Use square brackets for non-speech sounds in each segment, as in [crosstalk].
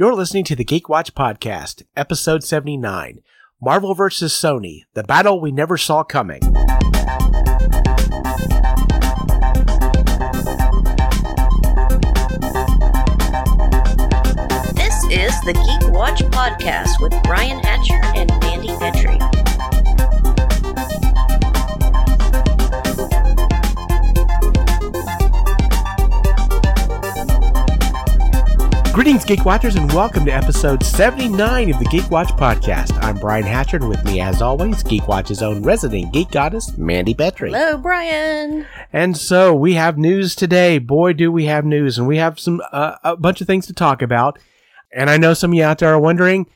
You're listening to the Geek Watch Podcast, episode 79 Marvel vs. Sony, the battle we never saw coming. This is the Geek Watch Podcast with Brian Hatcher and Mandy Petrie. Greetings, Geek Watchers, and welcome to episode 79 of the Geek Watch Podcast. I'm Brian Hatcher, and with me, as always, Geek Watch's own resident geek goddess, Mandy Petrie. Hello, Brian. And so we have news today. Boy, do we have news, and we have some uh, a bunch of things to talk about. And I know some of you out there are wondering,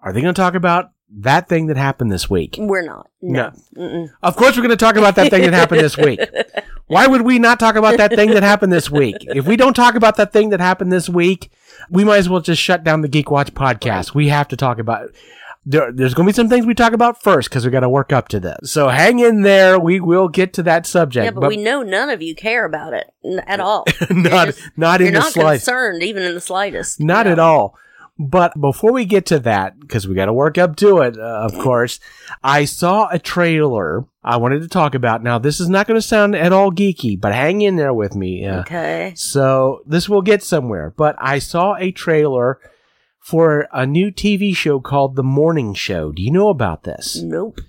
are they going to talk about that thing that happened this week? We're not. No. Mm-mm. Of course, we're going to talk about that thing that happened this week. [laughs] Why would we not talk about that thing that happened this week? If we don't talk about that thing that happened this week, we might as well just shut down the Geek Watch podcast. We have to talk about it. There, there's going to be some things we talk about first because we got to work up to this. So hang in there. We will get to that subject. Yeah, but, we know none of you care about it n- at all. [laughs] not just- not in the not slightest. concerned, even in the slightest. Not No. at all. But before we get to that, because we got to work up to it, uh, of course, I saw a trailer I wanted to talk about. Now, this is not going to sound at all geeky, but hang in there with me. Uh, Okay. So this will get somewhere. But I saw a trailer for a new TV show called The Morning Show. Do you know about this? Nope.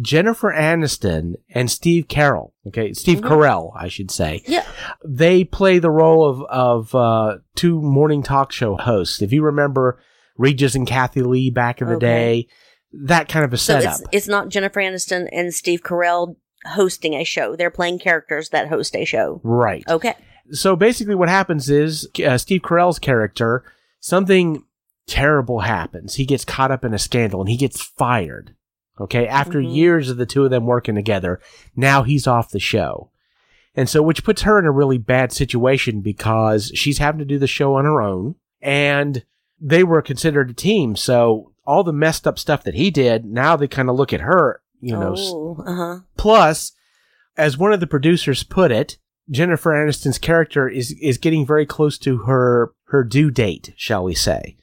Jennifer Aniston and Steve Carell. Okay, Steve Mhm. Carell, I should say Yeah. they play the role of of uh, two morning talk show hosts. If you remember Regis and Kathie Lee back in the Okay. day, that kind of a So setup. it's, it's not Jennifer Aniston and Steve Carell hosting a show. They're playing characters that host a show. right. Okay. So basically, what happens is uh, Steve Carell's character something terrible happens. He gets caught up in a scandal and he gets fired. Okay, after Mhm. years of the two of them working together, now he's off the show. And so, which puts her in a really bad situation because she's having to do the show on her own. And they were considered a team. So, all the messed up stuff that he did, now they kind of look at her, you know. Oh, uh huh. Plus, as one of the producers put it, Jennifer Aniston's character is, is getting very close to her, her due date, shall we say.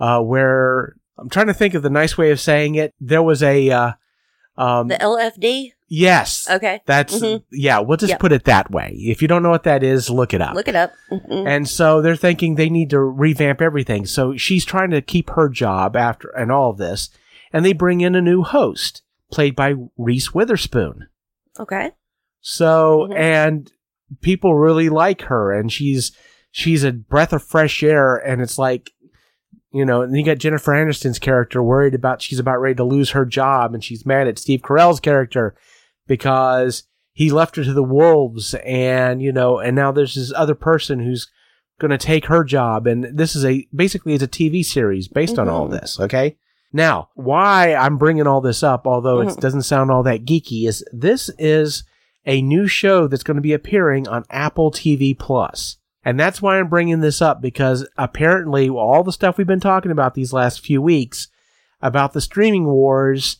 Uh, where I'm trying to think of the nice way of saying it. There was a, uh, um, The LFD. yes. Okay. That's Mhm. yeah. We'll just Yep. put it that way. If you don't know what that is, look it up. Look it up. Mm-mm. and so they're thinking they need to revamp everything. So she's trying to keep her job after and all of this, and they bring in a new host played by Reese Witherspoon. Okay. So Mhm. and people really like her, and she's she's a breath of fresh air, and it's like. You know, and you got Jennifer Aniston's character worried about she's about ready to lose her job, and she's mad at Steve Carell's character because he left her to the wolves and you know and now there's this other person who's going to take her job and this is a basically it's a tv series based on all Mhm. this okay now why i'm bringing all this up although it Mhm. doesn't sound all that geeky is this is a new show that's going to be appearing on apple tv plus and that's why i'm bringing this up because apparently all the stuff we've been talking about these last few weeks about the streaming wars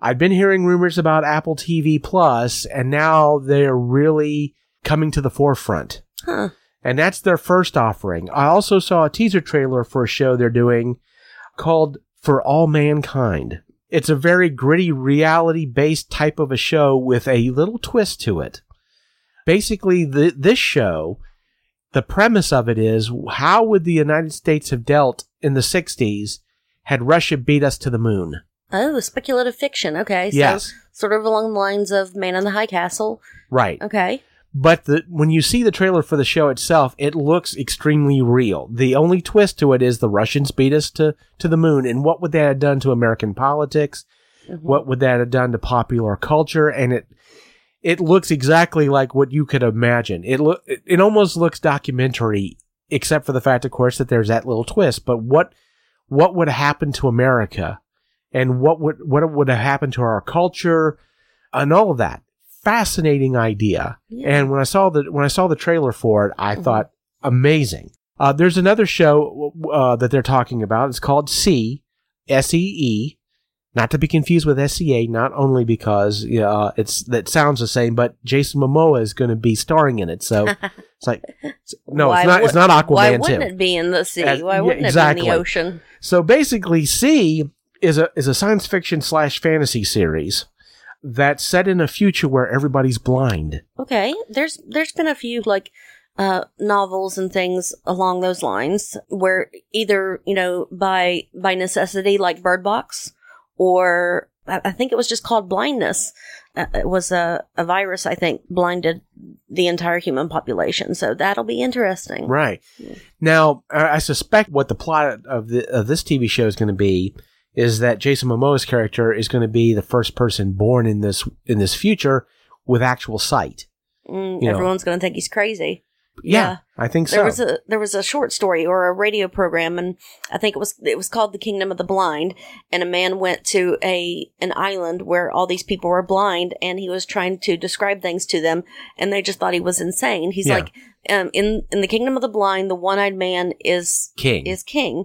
I've been hearing rumors about Apple TV Plus, and now they're really coming to the forefront. Huh. And that's their first offering. I also saw a teaser trailer for a show they're doing called For All Mankind. It's a very gritty, reality based type of a show with a little twist to it. Basically, the, this show, the premise of it is how would the United States have dealt in the 60s had Russia beat us to the moon? Oh, speculative fiction. Okay. So Yes. sort of along the lines of Man in the High Castle. Right. Okay. But the, when you see the trailer for the show itself, it looks extremely real. The only twist to it is the Russians beat us to, to the moon. And what would that have done to American politics? Mhm. What would that have done to popular culture? And it, it looks exactly like what you could imagine. It look, it, almost looks documentary, except for the fact, of course, that there's that little twist. But what, what would have happened to America? And what would, what would have happened to our culture? And all of that. Fascinating idea. Yeah. And when I saw the when I saw the trailer for it, I Mhm. thought amazing. Uh, there's another show uh, that they're talking about. It's called See, S E E. Not to be confused with SCA, not only because uh, it's that sounds the same, but Jason Momoa is going to be starring in it. So [laughs] it's like, no, Why it's not. would- It's not Aquaman Why wouldn't it be in the sea? As- Why wouldn't it be in the ocean? So basically, See is a is a science fiction slash fantasy series that's set in a future where everybody's blind. Okay, there's there's been a few like uh novels and things along those lines where either you know by by necessity like Bird Box or I think it was just called blindness. Uh, it was a, a virus, I think, blinded the entire human population. So that'll be interesting. Right. Now, I I suspect what the plot of the of this TV show is going to be is that Jason Momoa's character is going to be the first person born in this in this future with actual sight. Mm, everyone's going to think he's crazy. Yeah, Yeah. I think so. There was a there was a short story or a radio program, and I think it was it was called The Kingdom of the Blind. And a man went to a an island where all these people were blind, and he was trying to describe things to them, and they just thought he was insane. He's Yeah. like, um, in in the Kingdom of the Blind, the one eyed man is King. is king,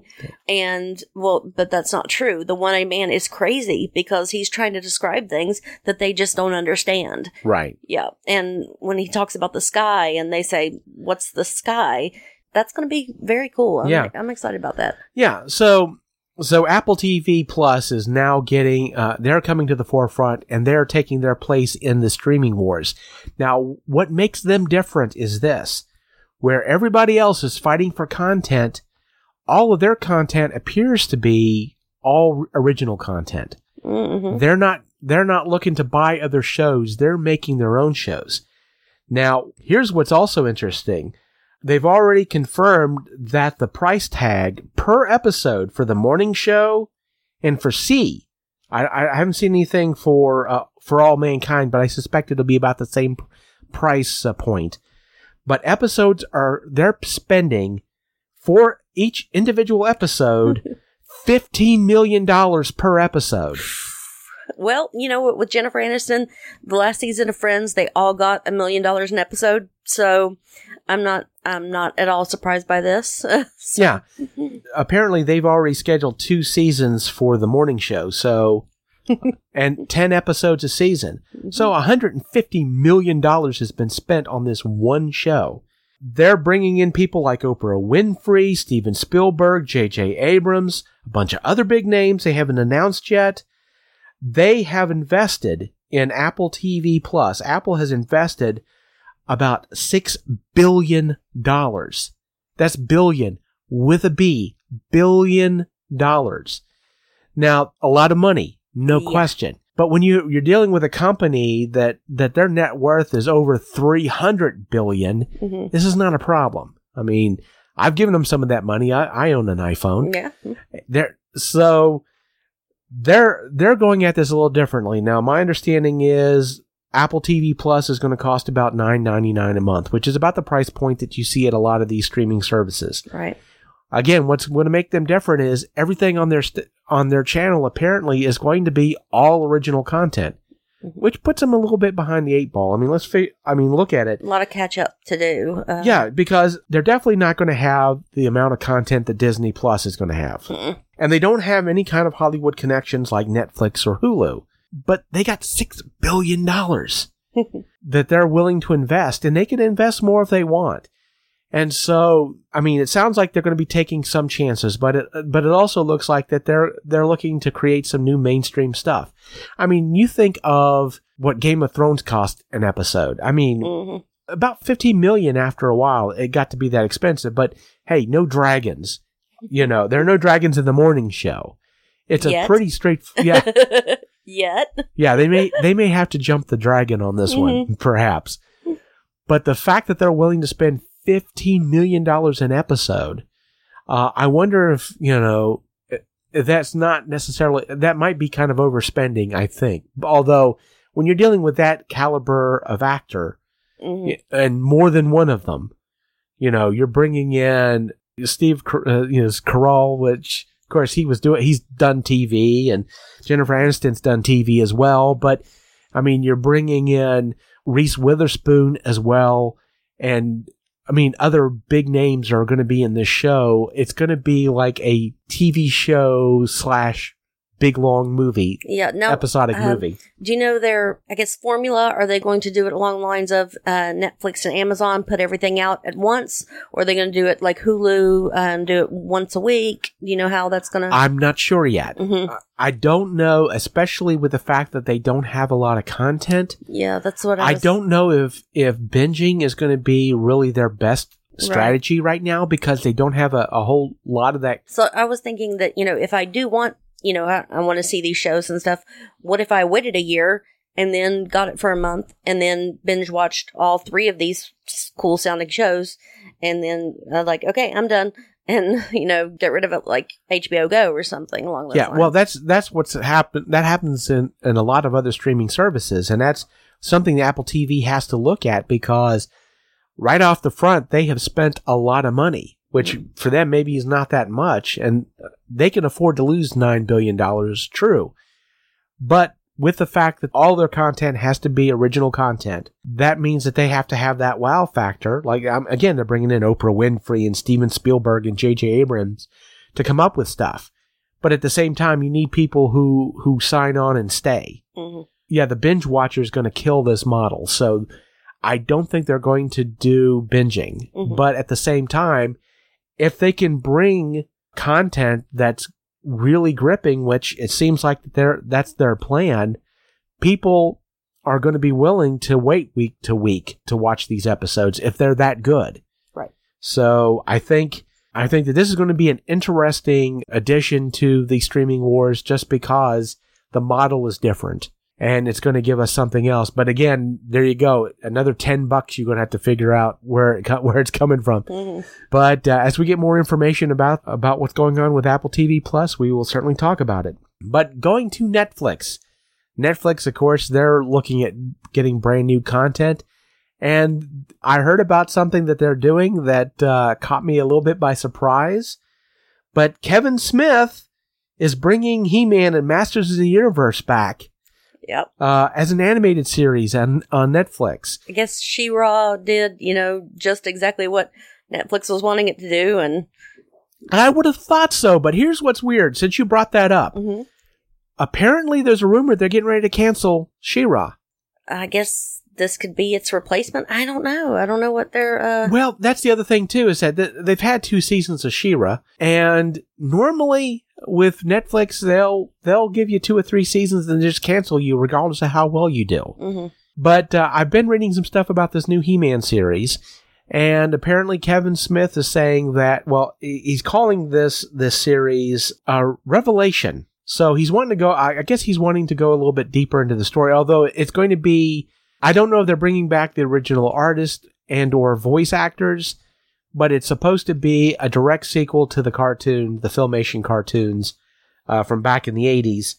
and well, but that's not true. The one eyed man is crazy because he's trying to describe things that they just don't understand. right. Yeah. And when he talks about the sky and they say, What's the sky? That's going to be very cool. I'm, Yeah. I'm excited about that. Yeah. So so Apple TV Plus is now getting uh, they're coming to the forefront and they're taking their place in the streaming wars. Now, what makes them different is this: where everybody else is fighting for content, all of their content appears to be all original content. hmm They're not they're not looking to buy other shows. They're making their own shows. Now, here's what's also interesting. They've already confirmed that the price tag per episode for the morning show and for See, I, I haven't seen anything for uh, for all mankind, but I suspect it'll be about the same price uh, point. But episodes are they're spending for each individual episode [laughs] fifteen million dollars per episode. Well, you know? With Jennifer Aniston, the last season of Friends, they all got a million dollars an episode. So I'm not, I'm not at all surprised by this. [laughs] So- Yeah. [laughs] Apparently, they've already scheduled two seasons for the morning show. So, [laughs] and 10 episodes a season. So, mm-hmm. $150 million has been spent on this one show. They're bringing in people like Oprah Winfrey, Steven Spielberg, J.J. Abrams, a bunch of other big names they haven't announced yet. They have invested in Apple TV Plus. Apple has invested about $6 billion. That's billion with a B, billion dollars. Now, a lot of money, no Yeah. question. But when you you're dealing with a company that that their net worth is over 300 billion, Mhm. this is not a problem. I mean, I've given them some of that money. I, I own an iPhone. Yeah. They're so they're they're going at this a little differently. Now, my understanding is Apple TV Plus is going to cost about nine ninety nine a month, which is about the price point that you see at a lot of these streaming services. Right. Again, what's going to make them different is everything on their st- on their channel apparently is going to be all original content, Mhm. which puts them a little bit behind the eight ball. I mean, let's I mean, look at it. A lot of catch up to do. Uh, Yeah, because they're definitely not going to have the amount of content that Disney Plus is going to have. Mm. And they don't have any kind of Hollywood connections like Netflix or Hulu. But they got $6 billion [laughs] that they're willing to invest, and they can invest more if they want. And so, I mean, it sounds like they're going to be taking some chances, but it, but it also looks like that they're, they're looking to create some new mainstream stuff. I mean, you think of what Game of Thrones cost an episode. I mean, Mhm. about 15 million after a while. It got to be that expensive, but hey, no dragons. You know, there are no dragons in the morning show. It's a pretty straight, yeah, [laughs] Yet. yeah. They may [laughs] they may have to jump the dragon on this one, perhaps. But the fact that they're willing to spend 15 million dollars an episode, uh, I wonder if you know that's not necessarily that might be kind of overspending. I think, although when you're dealing with that caliber of actor, Mhm. And more than one of them. You know, you're bringing in Steve, uh, you know, Carell, which course he was doing. He's done TV, and Jennifer Aniston's done TV as well. But I mean, you're bringing in Reese Witherspoon as well, and I mean, other big names are going to be in this show. It's going to be like a TV show slash big long movie, Yeah. No. episodic um, movie. Do you know their, I guess, formula? Are they going to do it along the lines of uh, Netflix and Amazon put everything out at once? Or are they going to do it like Hulu and do it once a week? Do you know how that's going to. I'm not sure yet. hmm I don't know, especially with the fact that they don't have a lot of content. Yeah, that's what I, I don't know if if binging is going to be really their best strategy right, now because they don't have a, a whole lot of that. So I was thinking that, you know, if I do want, you know, I, I want to see these shows and stuff, what if I waited a year and then got it for a month and then binge watched all three of these cool sounding shows and then uh, like, okay, I'm done. [laughs] And, you know, get rid of it like HBO Go or something along those Yeah, lines. well, that's that's what's happened. That happens in in a lot of other streaming services, and that's something the Apple TV has to look at because right off the front they have spent a lot of money, which for them maybe is not that much, and they can afford to lose nine billion dollars. True, but with the fact that all their content has to be original content, that means that they have to have that wow factor. Like um, again, they're bringing in Oprah Winfrey and Steven Spielberg and J.J. Abrams to come up with stuff. But at the same time, you need people who who sign on and stay. Mhm. Yeah, the binge watcher is going to kill this model. So I don't think they're going to do binging. Mhm. But at the same time, if they can bring content that's really gripping, which it seems like they're, that's their plan, people are going to be willing to wait week to week to watch these episodes if they're that good. Right. So I think I think that this is going to be an interesting addition to the streaming wars just because the model is different and it's going to give us something else. But again, there you go. Another 10 bucks you're going to have to figure out where it, co- [laughs] where it's coming from. Mhm. But uh, as we get more information about about what's going on with Apple TV Plus, we will certainly talk about it. But going to Netflix, Netflix, of course, they're looking at getting brand new content, and I heard about something that they're doing that uh, caught me a little bit by surprise. But Kevin Smith is bringing He-Man and Masters of the Universe back Yep. uh, as an animated series on on Netflix. I guess She-Ra did, you know, just exactly what Netflix was wanting it to do. And I would have thought so, but here's what's weird. Since you brought that up, mhm. apparently there's a rumor they're getting ready to cancel She-Ra. I guess this could be its replacement. I don't know. I don't know what they're, uh, Well, that's the other thing too is that th- they've had two seasons of She-Ra, and normally with Netflix they'll they'll give you two or three seasons and just cancel you regardless of how well you do. mhm. But uh, I've been reading some stuff about this new He-Man series, and apparently Kevin Smith is saying that well, he's calling this this series a revelation. So he's wanting to go. I I guess he's wanting to go a little bit deeper into the story. Although it's going to be, I don't know if they're bringing back the original artist and or voice actors, but it's supposed to be a direct sequel to the cartoon, the Filmation cartoons uh, from back in the '80s.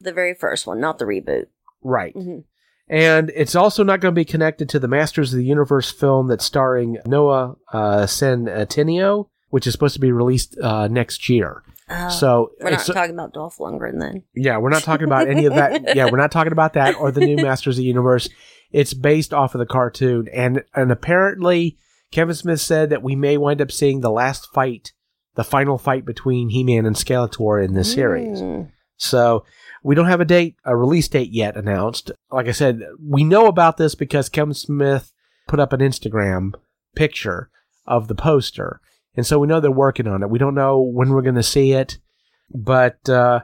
the very first one, not the reboot. Right. Mhm. And it's also not going to be connected to the Masters of the Universe film that's starring Noah uh, Centineo, which is supposed to be released uh, next year. Uh, so, we're not talking about Dolph Lundgren then. yeah, we're not talking about any of that. [laughs] Yeah, we're not talking about that or the new Masters of the Universe. It's based off of the cartoon, and and apparently Kevin Smith said that we may wind up seeing the last fight, the final fight between He-Man and Skeletor in this series. Mm. So we don't have a date, a release date yet announced. Like I said, we know about this because Kevin Smith put up an Instagram picture of the poster. And so we know they're working on it. We don't know when we're going to see it, but uh,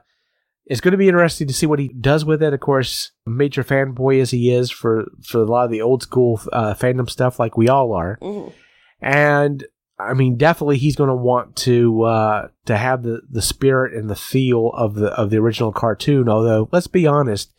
it's going to be interesting to see what he does with it. Of course, major fanboy as he is for, for a lot of the old school uh, fandom stuff, like we all are Mhm. and I mean, definitely he's going to want to uh, to have the, the spirit and the feel of the of the original cartoon. Although, let's be honest,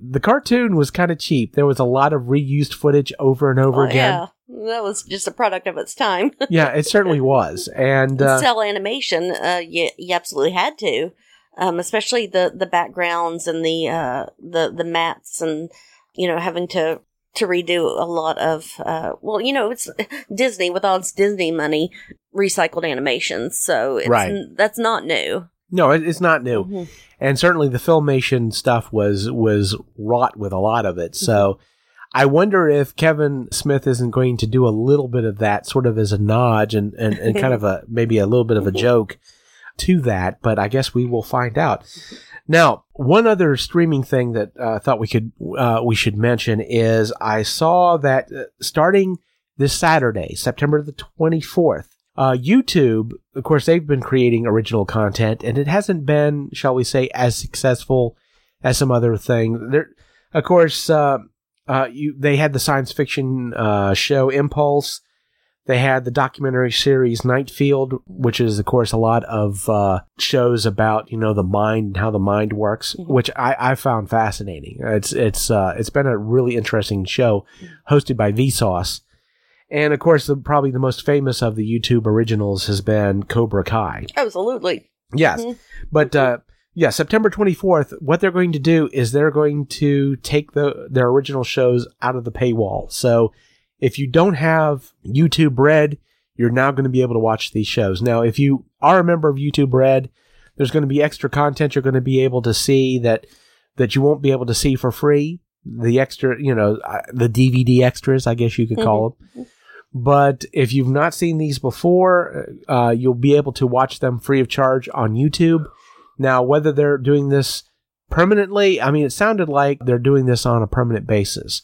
the cartoon was kind of cheap. There was a lot of reused footage over and over Oh, again. yeah, that was just a product of its time. Yeah, it certainly [laughs] was. And uh, Cell animation, uh, you, you absolutely had to, um, especially the, the backgrounds and the uh, the the mats and you know having to to redo a lot of uh, well, you know it's [laughs] Disney with all its Disney money recycled animations, so it's, Right. that's not new. no, it's not new. Mhm. and certainly the filmation stuff was was wrought with a lot of it. So I wonder if Kevin Smith isn't going to do a little bit of that, sort of as a nod and and, and kind [laughs] of a maybe a little bit of a joke to that, but I guess we will find out. Now, one other streaming thing that uh, I thought we could uh, we should mention is I saw that uh, starting this Saturday, September the twenty fourth, uh, YouTube, of course, they've been creating original content, and it hasn't been, shall we say, as successful as some other thing. There, of course, uh, you they had the science fiction show Impulse. They had the documentary series Mind Field, which is, of course, a lot of uh, shows about you know the mind and how the mind works, Mhm. which I, I found fascinating. It's it's uh, it's been a really interesting show, hosted by Vsauce, and of course, the, probably the most famous of the YouTube originals has been Cobra Kai. Absolutely. Yes. Mhm. But uh, yeah, September 24th, what they're going to do is they're going to take the their original shows out of the paywall. So if you don't have YouTube Red, you're now going to be able to watch these shows. Now, if you are a member of YouTube Red, there's going to be extra content you're going to be able to see that that you won't be able to see for free. The extra, you know, the DVD extras, I guess you could call them. But if you've not seen these before, uh, you'll be able to watch them free of charge on YouTube. Now, whether they're doing this permanently, I mean, it sounded like they're doing this on a permanent basis.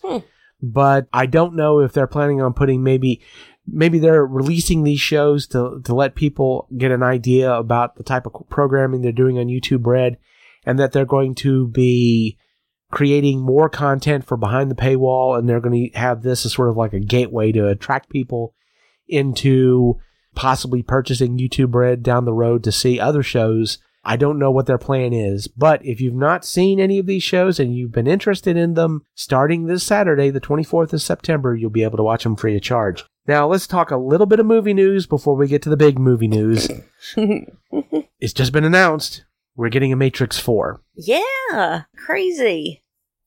But I don't know if they're planning on putting maybe maybe they're releasing these shows to to let people get an idea about the type of programming they're doing on YouTube Red and that they're going to be creating more content for behind the paywall and they're going to have this as sort of like a gateway to attract people into possibly purchasing YouTube Red down the road to see other shows. I don't know what their plan is, but if you've not seen any of these shows and you've been interested in them, starting this Saturday, the 24th of September, you'll be able to watch them free of charge. Now, let's talk a little bit of movie news before we get to the big movie news. [laughs] it's just been announced we're getting a Matrix 4. yeah. Crazy.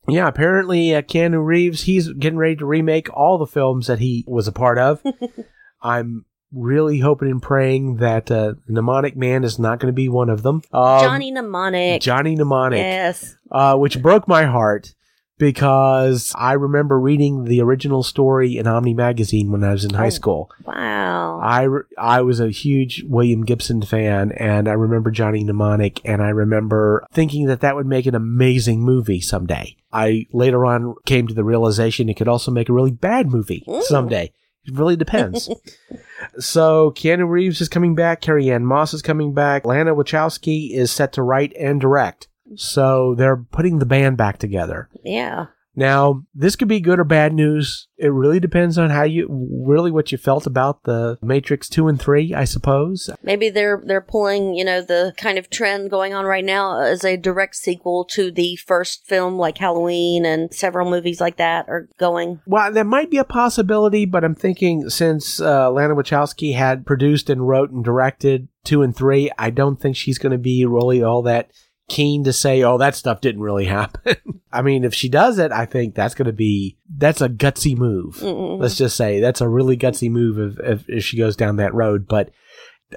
Yeah, apparently uh, Keanu Reeves, he's getting ready to remake all the films that he was a part of. [laughs] I'm really hoping and praying that uh, Mnemonic Man is not going to be one of them. Um, Johnny Mnemonic. Johnny Mnemonic, Yes. uh, which broke my heart because I remember reading the original story in Omni magazine when I was in high Oh. school. Wow. I, re- I was a huge William Gibson fan, and I remember Johnny Mnemonic, and I remember thinking that that would make an amazing movie someday. I later on came to the realization it could also make a really bad movie Ooh. someday. It really depends. [laughs] so Keanu Reeves is coming back, Carrie Ann Moss is coming back, Lana Wachowski is set to write and direct. Mm-hmm. So they're putting the band back together. yeah. Now, this could be good or bad news. It really depends on how you really what you felt about the Matrix 2 and 3, I suppose. Maybe they're they're pulling, you know, the kind of trend going on right now as a direct sequel to the first film like Halloween and several movies like that are going. Well, that might be a possibility, but I'm thinking since uh, Lana Wachowski had produced and wrote and directed 2 and 3, I don't think she's going to be really all that keen to say, oh, that stuff didn't really happen. [laughs] I mean, if she does it, I think that's going to be, that's a gutsy move. Mm-mm. Let's just say that's a really gutsy move if, if, if she goes down that road. But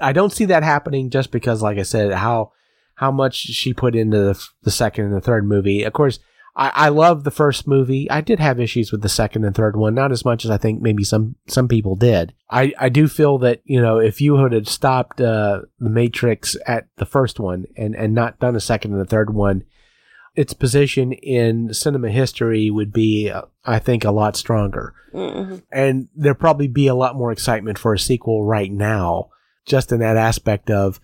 I don't see that happening just because, like I said, how how much she put into the, the second and the third movie. Of course, I, I love the first movie. I did have issues with the second and third one, not as much as I think maybe some some people did. I, I do feel that you know if you had stopped uh, the Matrix at the first one and and not done a second and a third one, its position in cinema history would be, uh, I think, a lot stronger Mm-mm. and there'd probably be a lot more excitement for a sequel right now, just in that aspect of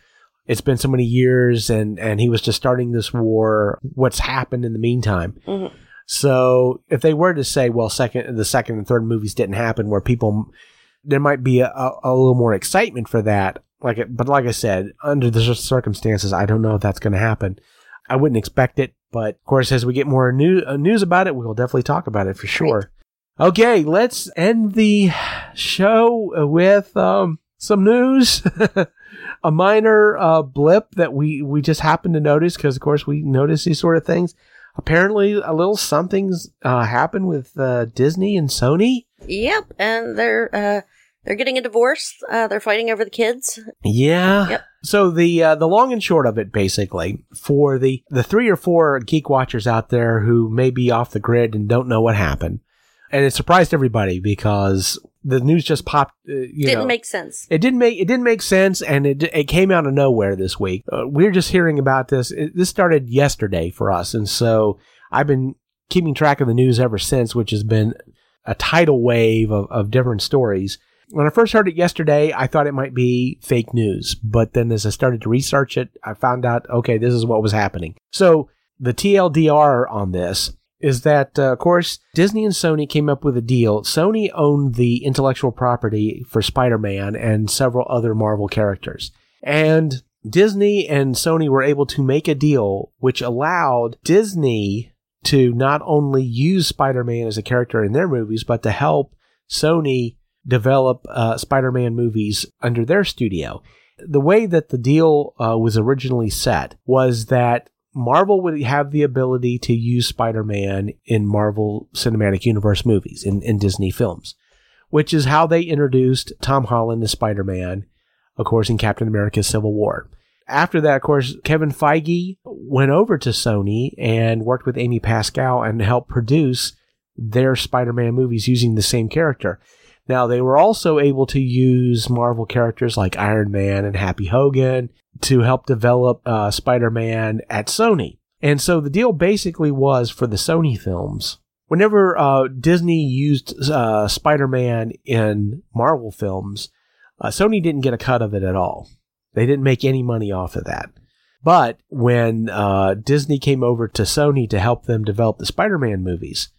it's been so many years and and he was just starting this war. What's happened in the meantime? Mhm. So if they were to say, well, second the second and third movies didn't happen, where people there might be a, a, a little more excitement for that. Like, it, but like I said, under the circumstances, I don't know if that's going to happen. I wouldn't expect it, but of course, as we get more new, uh, news about it, we'll definitely talk about it for sure. Okay, let's end the show with um, some news. [laughs] a minor uh, blip that we we just happened to notice because, of course, we notice these sort of things. Apparently, a little something's uh, happened with uh, Disney and Sony. Yep, and they're uh they're getting a divorce. Uh they're fighting over the kids. Yeah. Yep. So the uh, the long and short of it, basically, for the the three or four geek watchers out there who may be off the grid and don't know what happened, and it surprised everybody because the news just popped. Uh, Didn't know, make sense. it didn't make it didn't make sense, and it it came out of nowhere this week. Uh, we're just hearing about this. It, this started yesterday for us, and so I've been keeping track of the news ever since, which has been a tidal wave of, of different stories. When I first heard it yesterday, I thought it might be fake news, but then as I started to research it, I found out okay, this is what was happening. So the TLDR on this is that, uh, of course, Disney and Sony came up with a deal. Sony owned the intellectual property for Spider Man and several other Marvel characters. And Disney and Sony were able to make a deal which allowed Disney to not only use Spider Man as a character in their movies, but to help Sony develop uh, Spider Man movies under their studio. The way that the deal uh, was originally set was that Marvel would have the ability to use Spider Man in Marvel Cinematic Universe movies, in, in Disney films, which is how they introduced Tom Holland as Spider Man, of course, in Captain America Civil War. After that, of course, Kevin Feige went over to Sony and worked with Amy Pascal and helped produce their Spider Man movies using the same character. Now, they were also able to use Marvel characters like Iron Man and Happy Hogan to help develop uh, Spider Man at Sony. And so the deal basically was for the Sony films. Whenever uh, Disney used uh, Spider Man in Marvel films, uh, Sony didn't get a cut of it at all. They didn't make any money off of that. But when uh, Disney came over to Sony to help them develop the Spider Man movies,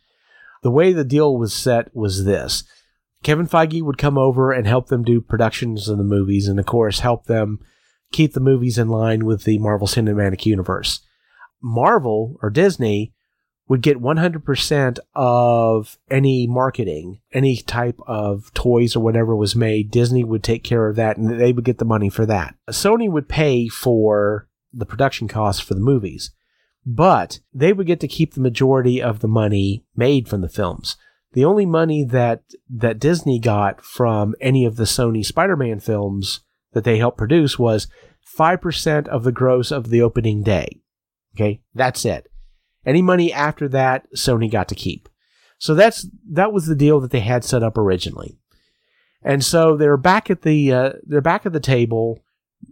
the way the deal was set was this Kevin Feige would come over and help them do productions of the movies, and of course, help them keep the movies in line with the Marvel Cinematic Universe. Marvel or Disney would get 100% of any marketing, any type of toys or whatever was made. Disney would take care of that and they would get the money for that. Sony would pay for the production costs for the movies, but they would get to keep the majority of the money made from the films. The only money that, that Disney got from any of the Sony Spider-Man films that they helped produce was 5% of the gross of the opening day. Okay. That's it. Any money after that, Sony got to keep. So that's, that was the deal that they had set up originally. And so they're back at the, uh, they're back at the table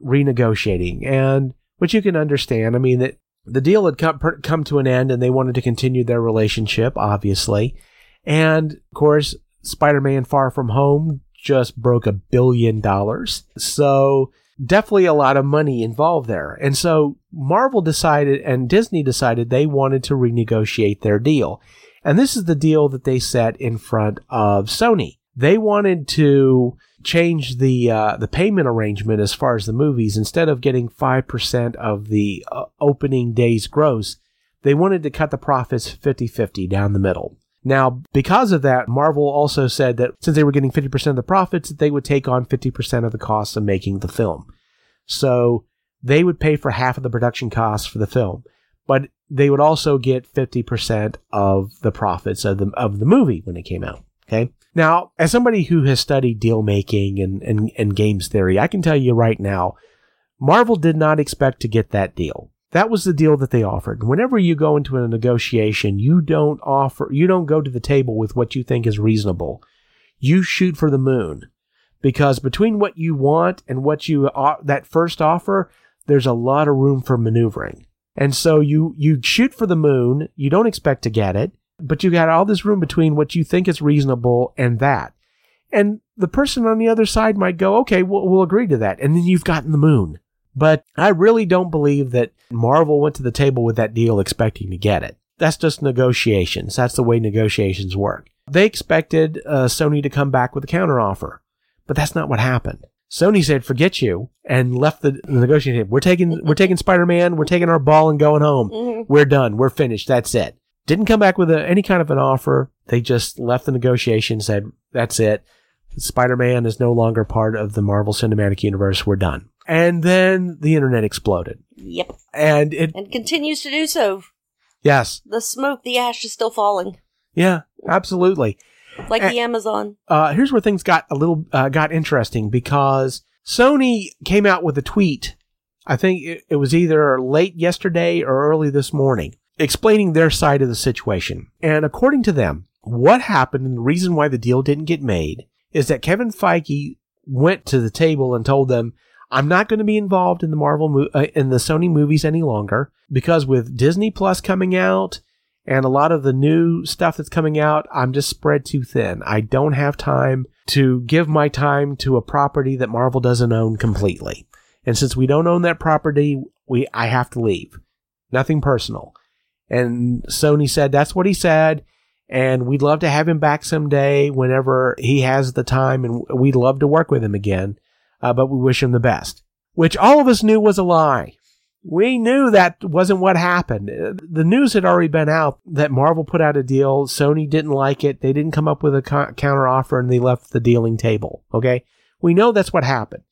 renegotiating and, which you can understand. I mean, that the deal had come, come to an end and they wanted to continue their relationship, obviously. And of course, Spider-Man Far From Home just broke a billion dollars. So definitely a lot of money involved there. And so Marvel decided and Disney decided they wanted to renegotiate their deal. And this is the deal that they set in front of Sony. They wanted to change the uh, the payment arrangement as far as the movies. Instead of getting five percent of the uh, opening day's gross, they wanted to cut the profits 50-50 down the middle. Now, because of that, Marvel also said that since they were getting 50% of the profits, that they would take on 50% of the costs of making the film. So they would pay for half of the production costs for the film, but they would also get 50% of the profits of the, of the movie when it came out. Okay. Now, as somebody who has studied deal making and, and, and games theory, I can tell you right now, Marvel did not expect to get that deal. That was the deal that they offered. Whenever you go into a negotiation, you don't offer, you don't go to the table with what you think is reasonable. You shoot for the moon because between what you want and what you, uh, that first offer, there's a lot of room for maneuvering. And so you, you shoot for the moon. You don't expect to get it, but you got all this room between what you think is reasonable and that. And the person on the other side might go, okay, we'll, we'll agree to that. And then you've gotten the moon. But I really don't believe that Marvel went to the table with that deal expecting to get it. That's just negotiations. That's the way negotiations work. They expected uh, Sony to come back with a counteroffer, but that's not what happened. Sony said, "Forget you," and left the, the negotiating. We're taking we're taking Spider Man. We're taking our ball and going home. Mhm. We're done. We're finished. That's it. Didn't come back with a, any kind of an offer. They just left the negotiation. Said, "That's it. Spider Man is no longer part of the Marvel Cinematic Universe. We're done." And then the internet exploded. Yep. And it, And continues to do so. yes, The smoke, the ash is still falling. yeah, absolutely. Like Eh. the Amazon. Uh, here's where things got a little, uh, got interesting because Sony came out with a tweet. I think it, it was either late yesterday or early this morning explaining their side of the situation. And according to them, what happened and the reason why the deal didn't get made is that Kevin Feige went to the table and told them, "I'm not going to be involved in the Marvel mo- uh, in the Sony movies any longer because with Disney Plus coming out and a lot of the new stuff that's coming out, I'm just spread too thin. I don't have time to give my time to a property that Marvel doesn't own completely. And since we don't own that property, we I have to leave. Nothing personal." And Sony said that's what he said and we'd love to have him back someday whenever he has the time and we'd love to work with him again uh, but we wish him the best which all of us knew was a lie. We knew that wasn't what happened. The news had already been out that marvel put out a deal. Sony didn't like it. They didn't come up with a co- counter offer and they left the dealing table okay? We know that's what happened.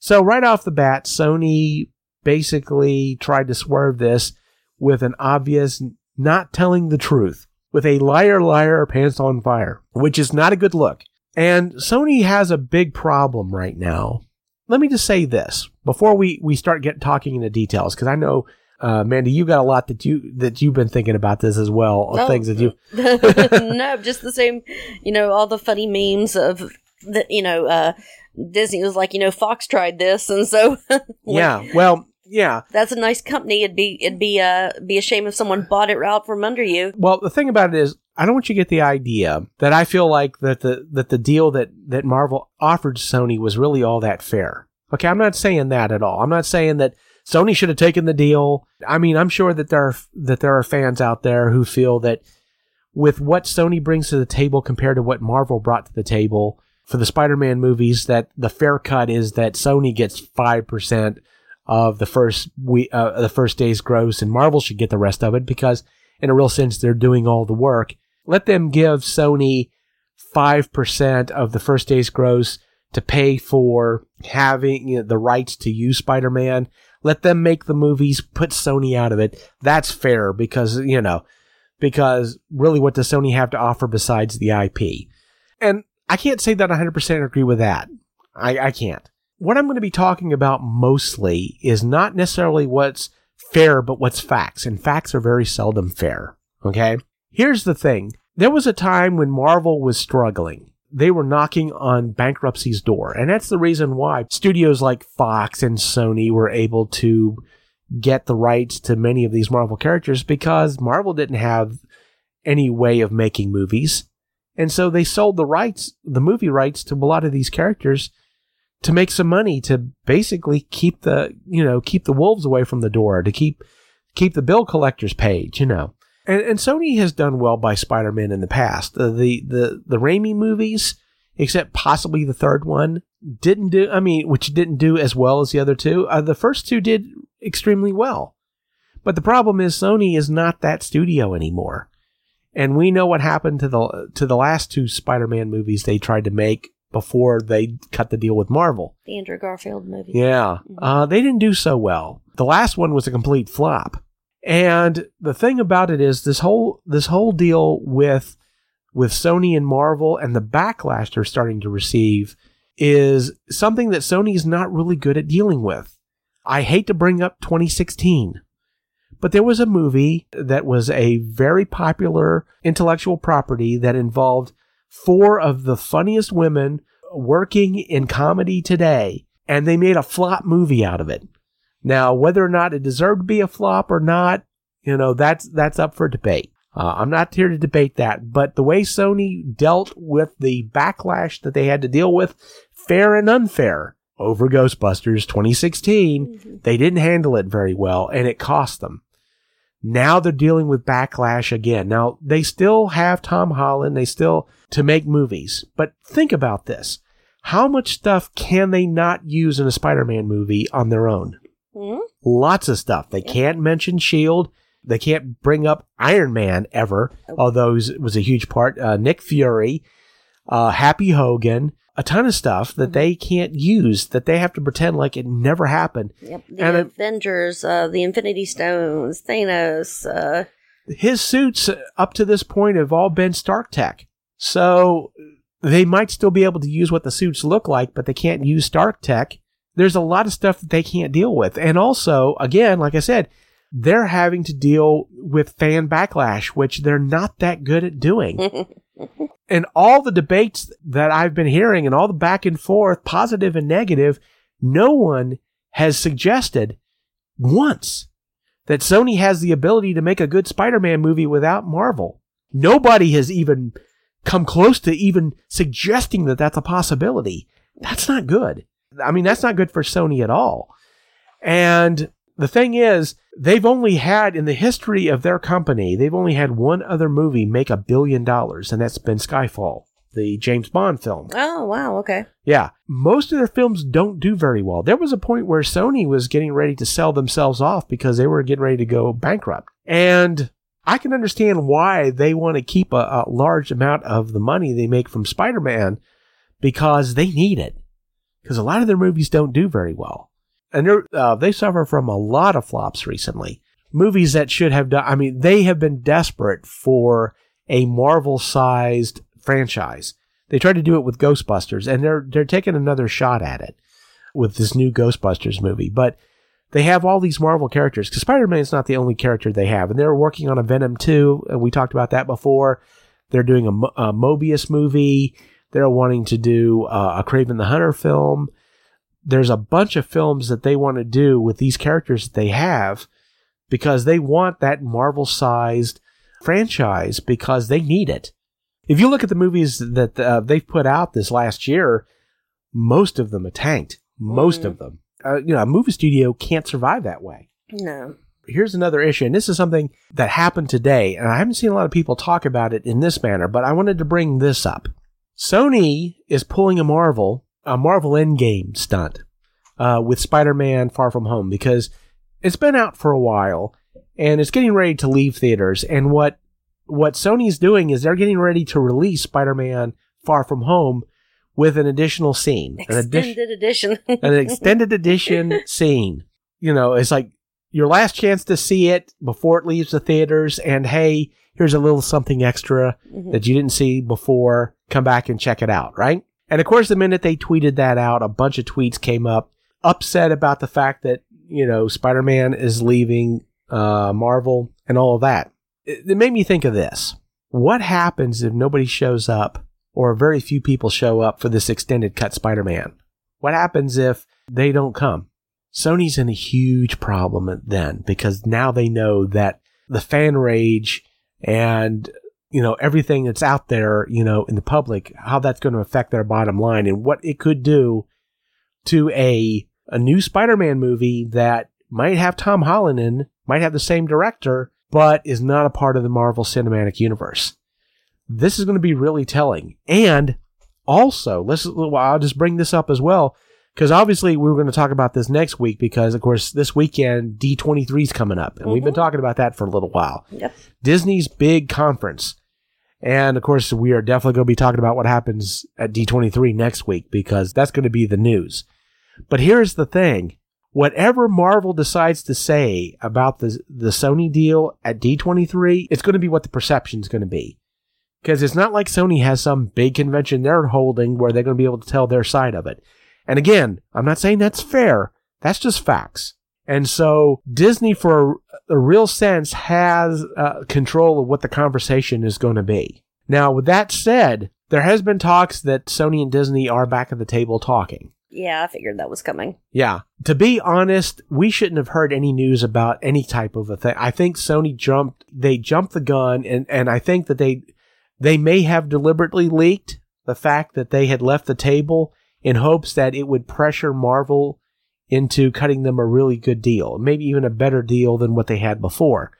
So right off the bat sony basically tried to swerve this with an obvious not telling the truth with a liar, liar, pants on fire, which is not a good look. And Sony has a big problem right now. Let me just say this before we, we start get talking into details, because I know, uh, Mandy, you got a lot that you that you've been thinking about this as well, of Oh. things that you. [laughs] no, just the same, you know, all the funny memes of the, you know, uh, Disney was like, you know, Fox tried this, and so [laughs] Yeah, well, yeah. that's a nice company. It'd be it'd be uh be a shame if someone bought it out from under you. Well, the thing about it is, I don't want you to get the idea that I feel like that the that the deal that that Marvel offered Sony was really all that fair. Okay, I'm not saying that at all. I'm not saying that Sony should have taken the deal. I mean, I'm sure that there are that there are fans out there who feel that with what Sony brings to the table compared to what Marvel brought to the table for the Spider-Man movies, that the fair cut is that Sony gets five percent of the first we uh, the first day's gross, and Marvel should get the rest of it because, in a real sense, they're doing all the work. Let them give Sony five percent of the first day's gross to pay for having you know, the rights to use Spider-Man. Let them make the movies, put Sony out of it. That's fair because you know because really, what does Sony have to offer besides the IP? And I can't say that I 100% agree with that. I, I can't. What I'm going to be talking about mostly is not necessarily what's fair, but what's facts. And facts are very seldom fair. Okay? Here's the thing. There was a time when Marvel was struggling. They were knocking on bankruptcy's door. And that's the reason why studios like Fox and Sony were able to get the rights to many of these Marvel characters because Marvel didn't have any way of making movies. And so they sold the rights, the movie rights to a lot of these characters to make some money to basically keep the, you know, keep the wolves away from the door, to keep keep the bill collectors paid, you know. And and Sony has done well by Spider-Man in the past. The the the, the Raimi movies, except possibly the third one, didn't do I mean, which didn't do as well as the other two. Uh, the first two did extremely well. But the problem is Sony is not that studio anymore. And we know what happened to the to the last two Spider-Man movies they tried to make before they cut the deal with Marvel. The Andrew Garfield movie. Yeah, uh, they didn't do so well. The last one was a complete flop. And the thing about it is this whole this whole deal with with Sony and Marvel and the backlash they're starting to receive is something that Sony is not really good at dealing with. I hate to bring up 2016, but there was a movie that was a very popular intellectual property that involved four of the funniest women working in comedy today, and they made a flop movie out of it. Now, whether or not it deserved to be a flop or not, you know, that's that's up for debate. Uh, I'm not here to debate that, but the way Sony dealt with the backlash that they had to deal with, fair and unfair, over Ghostbusters 2016, they didn't handle it very well, and it cost them. Now they're dealing with backlash again. Now they still have Tom Holland, they still to make movies, but think about this: how much stuff can they not use in a Spider-Man movie on their own? Mhm. Lots of stuff. They can't mention Shield. They can't bring up Iron Man ever, although it was a huge part. Uh, Nick Fury, uh, Happy Hogan, a ton of stuff that they can't use that they have to pretend like it never happened. Yep. The And Avengers, uh, the Infinity Stones, Thanos. Uh, His suits up to this point have all been Stark Tech, so they might still be able to use what the suits look like, but they can't use Stark Tech. There's a lot of stuff that they can't deal with, and also, again, like I said, they're having to deal with fan backlash, which they're not that good at doing. [laughs] And all the debates that I've been hearing and all the back and forth, positive and negative, no one has suggested once that Sony has the ability to make a good Spider-Man movie without Marvel. Nobody has even come close to even suggesting that that's a possibility. That's not good. I mean, that's not good for Sony at all. And the thing is, they've only had in the history of their company, they've only had one other movie make a billion dollars, and that's been Skyfall, the James Bond film. Oh, wow. Okay. Yeah. Most of their films don't do very well. There was a point where Sony was getting ready to sell themselves off because they were getting ready to go bankrupt. And I can understand why they want to keep a, a large amount of the money they make from Spider Man because they need it. Because a lot of their movies don't do very well. And uh, they suffer from a lot of flops recently. Movies that should have done, I mean, they have been desperate for a Marvel sized franchise. They tried to do it with Ghostbusters and they're, they're taking another shot at it with this new Ghostbusters movie. But they have all these Marvel characters because Spider Man is not the only character they have, and they're working on a Venom 2. And we talked about that before. They're doing a, a Morbius movie. They're wanting to do uh, a Kraven the Hunter film. There's a bunch of films that they want to do with these characters that they have because they want that Marvel sized franchise because they need it. If you look at the movies that uh, they've put out this last year, most of them are tanked. Most mm. of them uh, you know, a movie studio can't survive that way. No. Here's another issue, and this is something that happened today, and I haven't seen a lot of people talk about it in this manner, but I wanted to bring this up. Sony is pulling a Marvel, a Marvel Endgame stunt uh, with Spider-Man Far From Home because it's been out for a while, and it's getting ready to leave theaters. And what what Sony's doing is they're getting ready to release Spider-Man Far From Home with an additional scene. Extended an edition. an extended edition [laughs] scene. You know, it's like your last chance to see it before it leaves the theaters. And hey, here's a little something extra mm-hmm. that you didn't see before. Come back and check it out, right? And of course, the minute they tweeted that out, a bunch of tweets came up upset about the fact that, you know, Spider Man is leaving uh, Marvel and all of that. It, it made me think of this. What happens if nobody shows up or very few people show up for this extended cut Spider Man? What happens if they don't come? Sony's in a huge problem then because now they know that the fan rage and you know everything that's out there you know in the public how that's going to affect their bottom line and what it could do to a a new Spider-Man movie that might have Tom Holland in might have the same director but is not a part of the Marvel Cinematic Universe this is going to be really telling. And also, let's I'll just bring this up as well because obviously we are going to talk about this next week because of course this weekend D23 is coming up and mm-hmm. we've been mm-hmm. talking about that for a little while. Yep. Disney's big conference. And of course, we are definitely going to be talking about what happens at D23 next week because that's going to be the news. But here's the thing. Whatever Marvel decides to say about the, the Sony deal at D23, it's going to be what the perception is going to be. Because it's not like Sony has some big convention they're holding where they're going to be able to tell their side of it. And again, I'm not saying that's fair. That's just facts. And so Disney, for a, a real sense, has uh, control of what the conversation is going to be. Now, with that said, there has been talks that Sony and Disney are back at the table talking. Yeah, I figured that was coming. Yeah. To be honest, we shouldn't have heard any news about any type of a thing. I think Sony jumped, they jumped the gun and, and I think that they, they may have deliberately leaked the fact that they had left the table in hopes that it would pressure Marvel into cutting them a really good deal, maybe even a better deal than what they had before.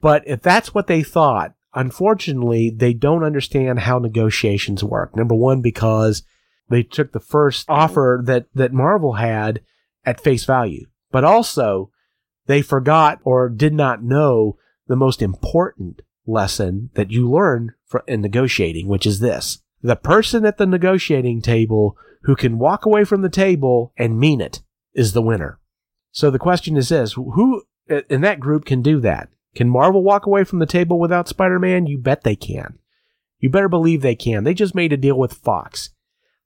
But if that's what they thought, unfortunately, they don't understand how negotiations work. Number one, because they took the first offer that, that Marvel had at face value, but also they forgot or did not know the most important lesson that you learn in negotiating, which is this. The person at the negotiating table who can walk away from the table and mean it is the winner. So the question is this, who in that group can do that? Can Marvel walk away from the table without Spider-Man? You bet they can. You better believe they can. They just made a deal with Fox.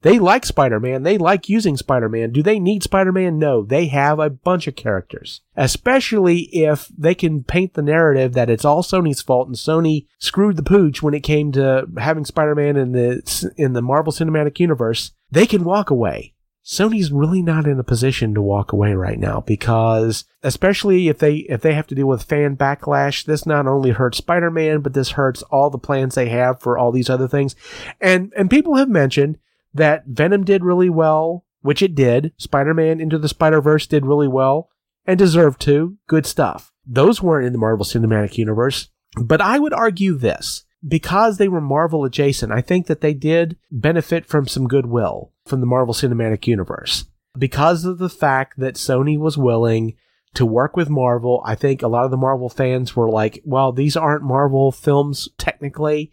They like Spider Man. They like using Spider Man. Do they need Spider Man? No. They have a bunch of characters. Especially if they can paint the narrative that it's all Sony's fault and Sony screwed the pooch when it came to having Spider Man in the, in the Marvel Cinematic Universe. They can walk away. Sony's really not in a position to walk away right now because especially if they if they have to deal with fan backlash, this not only hurts Spider-Man, but this hurts all the plans they have for all these other things. And and people have mentioned that Venom did really well, which it did. Spider-Man Into the Spider-Verse did really well and deserved to. Good stuff. Those weren't in the Marvel Cinematic Universe. But I would argue this because they were Marvel adjacent, I think that they did benefit from some goodwill from the Marvel Cinematic Universe. Because of the fact that Sony was willing to work with Marvel, I think a lot of the Marvel fans were like, well, these aren't Marvel films technically,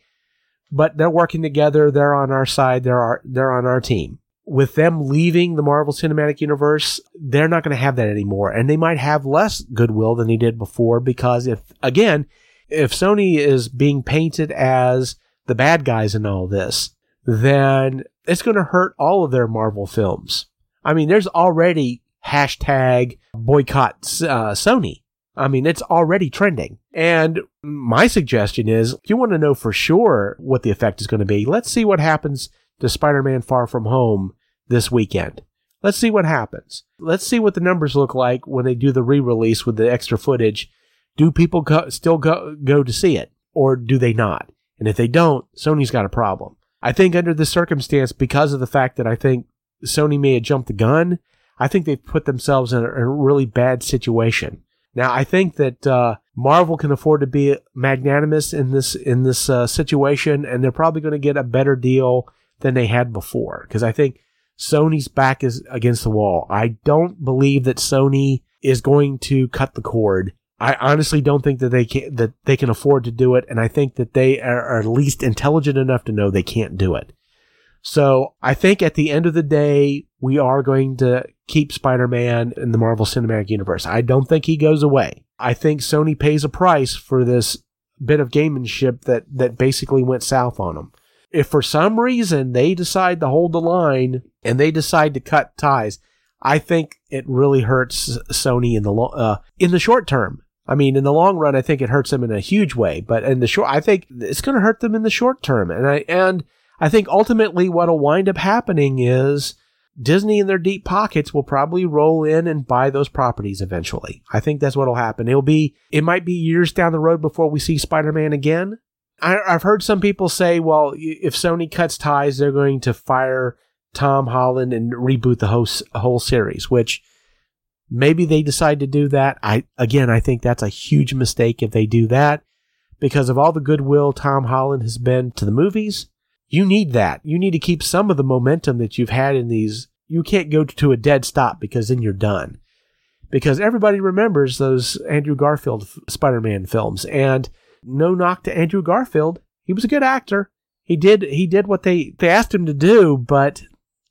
but they're working together. They're on our side. They're our, they're on our team. With them leaving the Marvel Cinematic Universe, they're not going to have that anymore. And they might have less goodwill than they did before because if, again, if Sony is being painted as the bad guys in all this, then it's going to hurt all of their Marvel films. I mean, there's already hashtag boycott uh, Sony. I mean, it's already trending. And my suggestion is if you want to know for sure what the effect is going to be, let's see what happens to Spider Man Far From Home this weekend. Let's see what happens. Let's see what the numbers look like when they do the re release with the extra footage. Do people still go, go to see it or do they not? And if they don't, Sony's got a problem. I think under this circumstance, because of the fact that I think Sony may have jumped the gun, I think they've put themselves in a, a really bad situation. Now, I think that uh, Marvel can afford to be magnanimous in this in this uh, situation, and they're probably going to get a better deal than they had before. Because I think Sony's back is against the wall. I don't believe that Sony is going to cut the cord I honestly don't think that they can that they can afford to do it, and I think that they are, are at least intelligent enough to know they can't do it. So I think at the end of the day, we are going to keep Spider-Man in the Marvel Cinematic Universe. I don't think he goes away. I think Sony pays a price for this bit of gamemanship that that basically went south on them. If for some reason they decide to hold the line and they decide to cut ties, I think it really hurts Sony in the lo- uh, in the short term. I mean, in the long run, I think it hurts them in a huge way, but in the short, I think it's going to hurt them in the short term. And I, and I think ultimately what'll wind up happening is Disney in their deep pockets will probably roll in and buy those properties eventually. I think that's what'll happen. It'll be, it might be years down the road before we see Spider-Man again. I, I've heard some people say, well, if Sony cuts ties, they're going to fire Tom Holland and reboot the whole, whole series, which Maybe they decide to do that. I again, I think that's a huge mistake if they do that because of all the goodwill Tom Holland has been to the movies. You need that. You need to keep some of the momentum that you've had in these. You can't go to a dead stop because then you're done. Because everybody remembers those Andrew Garfield Spider-Man films and no knock to Andrew Garfield. He was a good actor. He did he did what they they asked him to do, but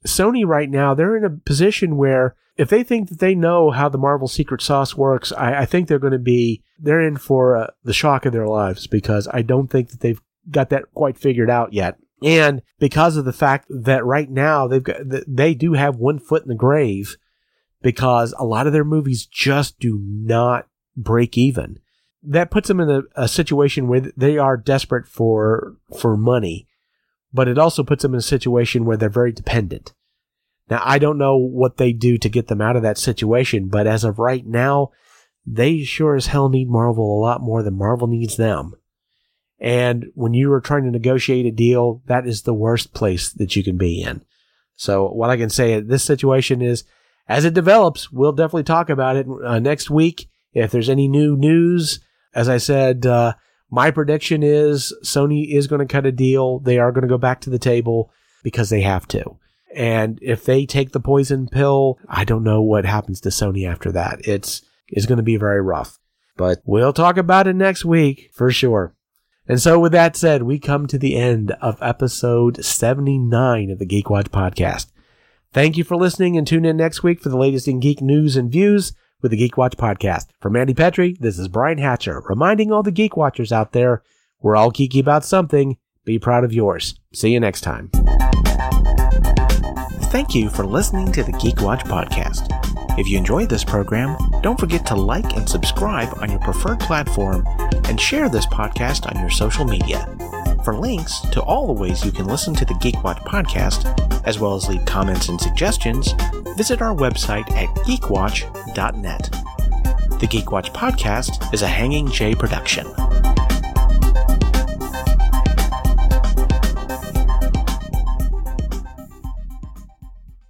Sony right now, they're in a position where if they think that they know how the Marvel secret sauce works, I, I think they're going to be they're in for uh, the shock of their lives because I don't think that they've got that quite figured out yet. And because of the fact that right now they've got they do have one foot in the grave because a lot of their movies just do not break even. That puts them in a, a situation where they are desperate for for money, but it also puts them in a situation where they're very dependent. Now, I don't know what they do to get them out of that situation, but as of right now, they sure as hell need Marvel a lot more than Marvel needs them. And when you are trying to negotiate a deal, that is the worst place that you can be in. So what I can say at this situation is, as it develops, we'll definitely talk about it uh, next week. If there's any new news, as I said, uh, my prediction is Sony is going to cut a deal. They are going to go back to the table because they have to. And if they take the poison pill, I don't know what happens to Sony after that. It's, it's going to be very rough. But we'll talk about it next week for sure. And so with that said, we come to the end of episode 79 of the Geek Watch podcast. Thank you for listening and tune in next week for the latest in geek news and views with the Geek Watch podcast. From Mandy Petrie, this is Brian Hatcher reminding all the Geek Watchers out there, we're all geeky about something. Be proud of yours. See you next time. Thank you. For listening to the Geek Watch podcast. If you enjoyed this program, don't forget to like and subscribe on your preferred platform and share this podcast on your social media. For links to all the ways you can listen to the Geek Watch podcast, as well as leave comments and suggestions, visit our website at geekwatch.net. The Geek Watch podcast is a Hanging J production.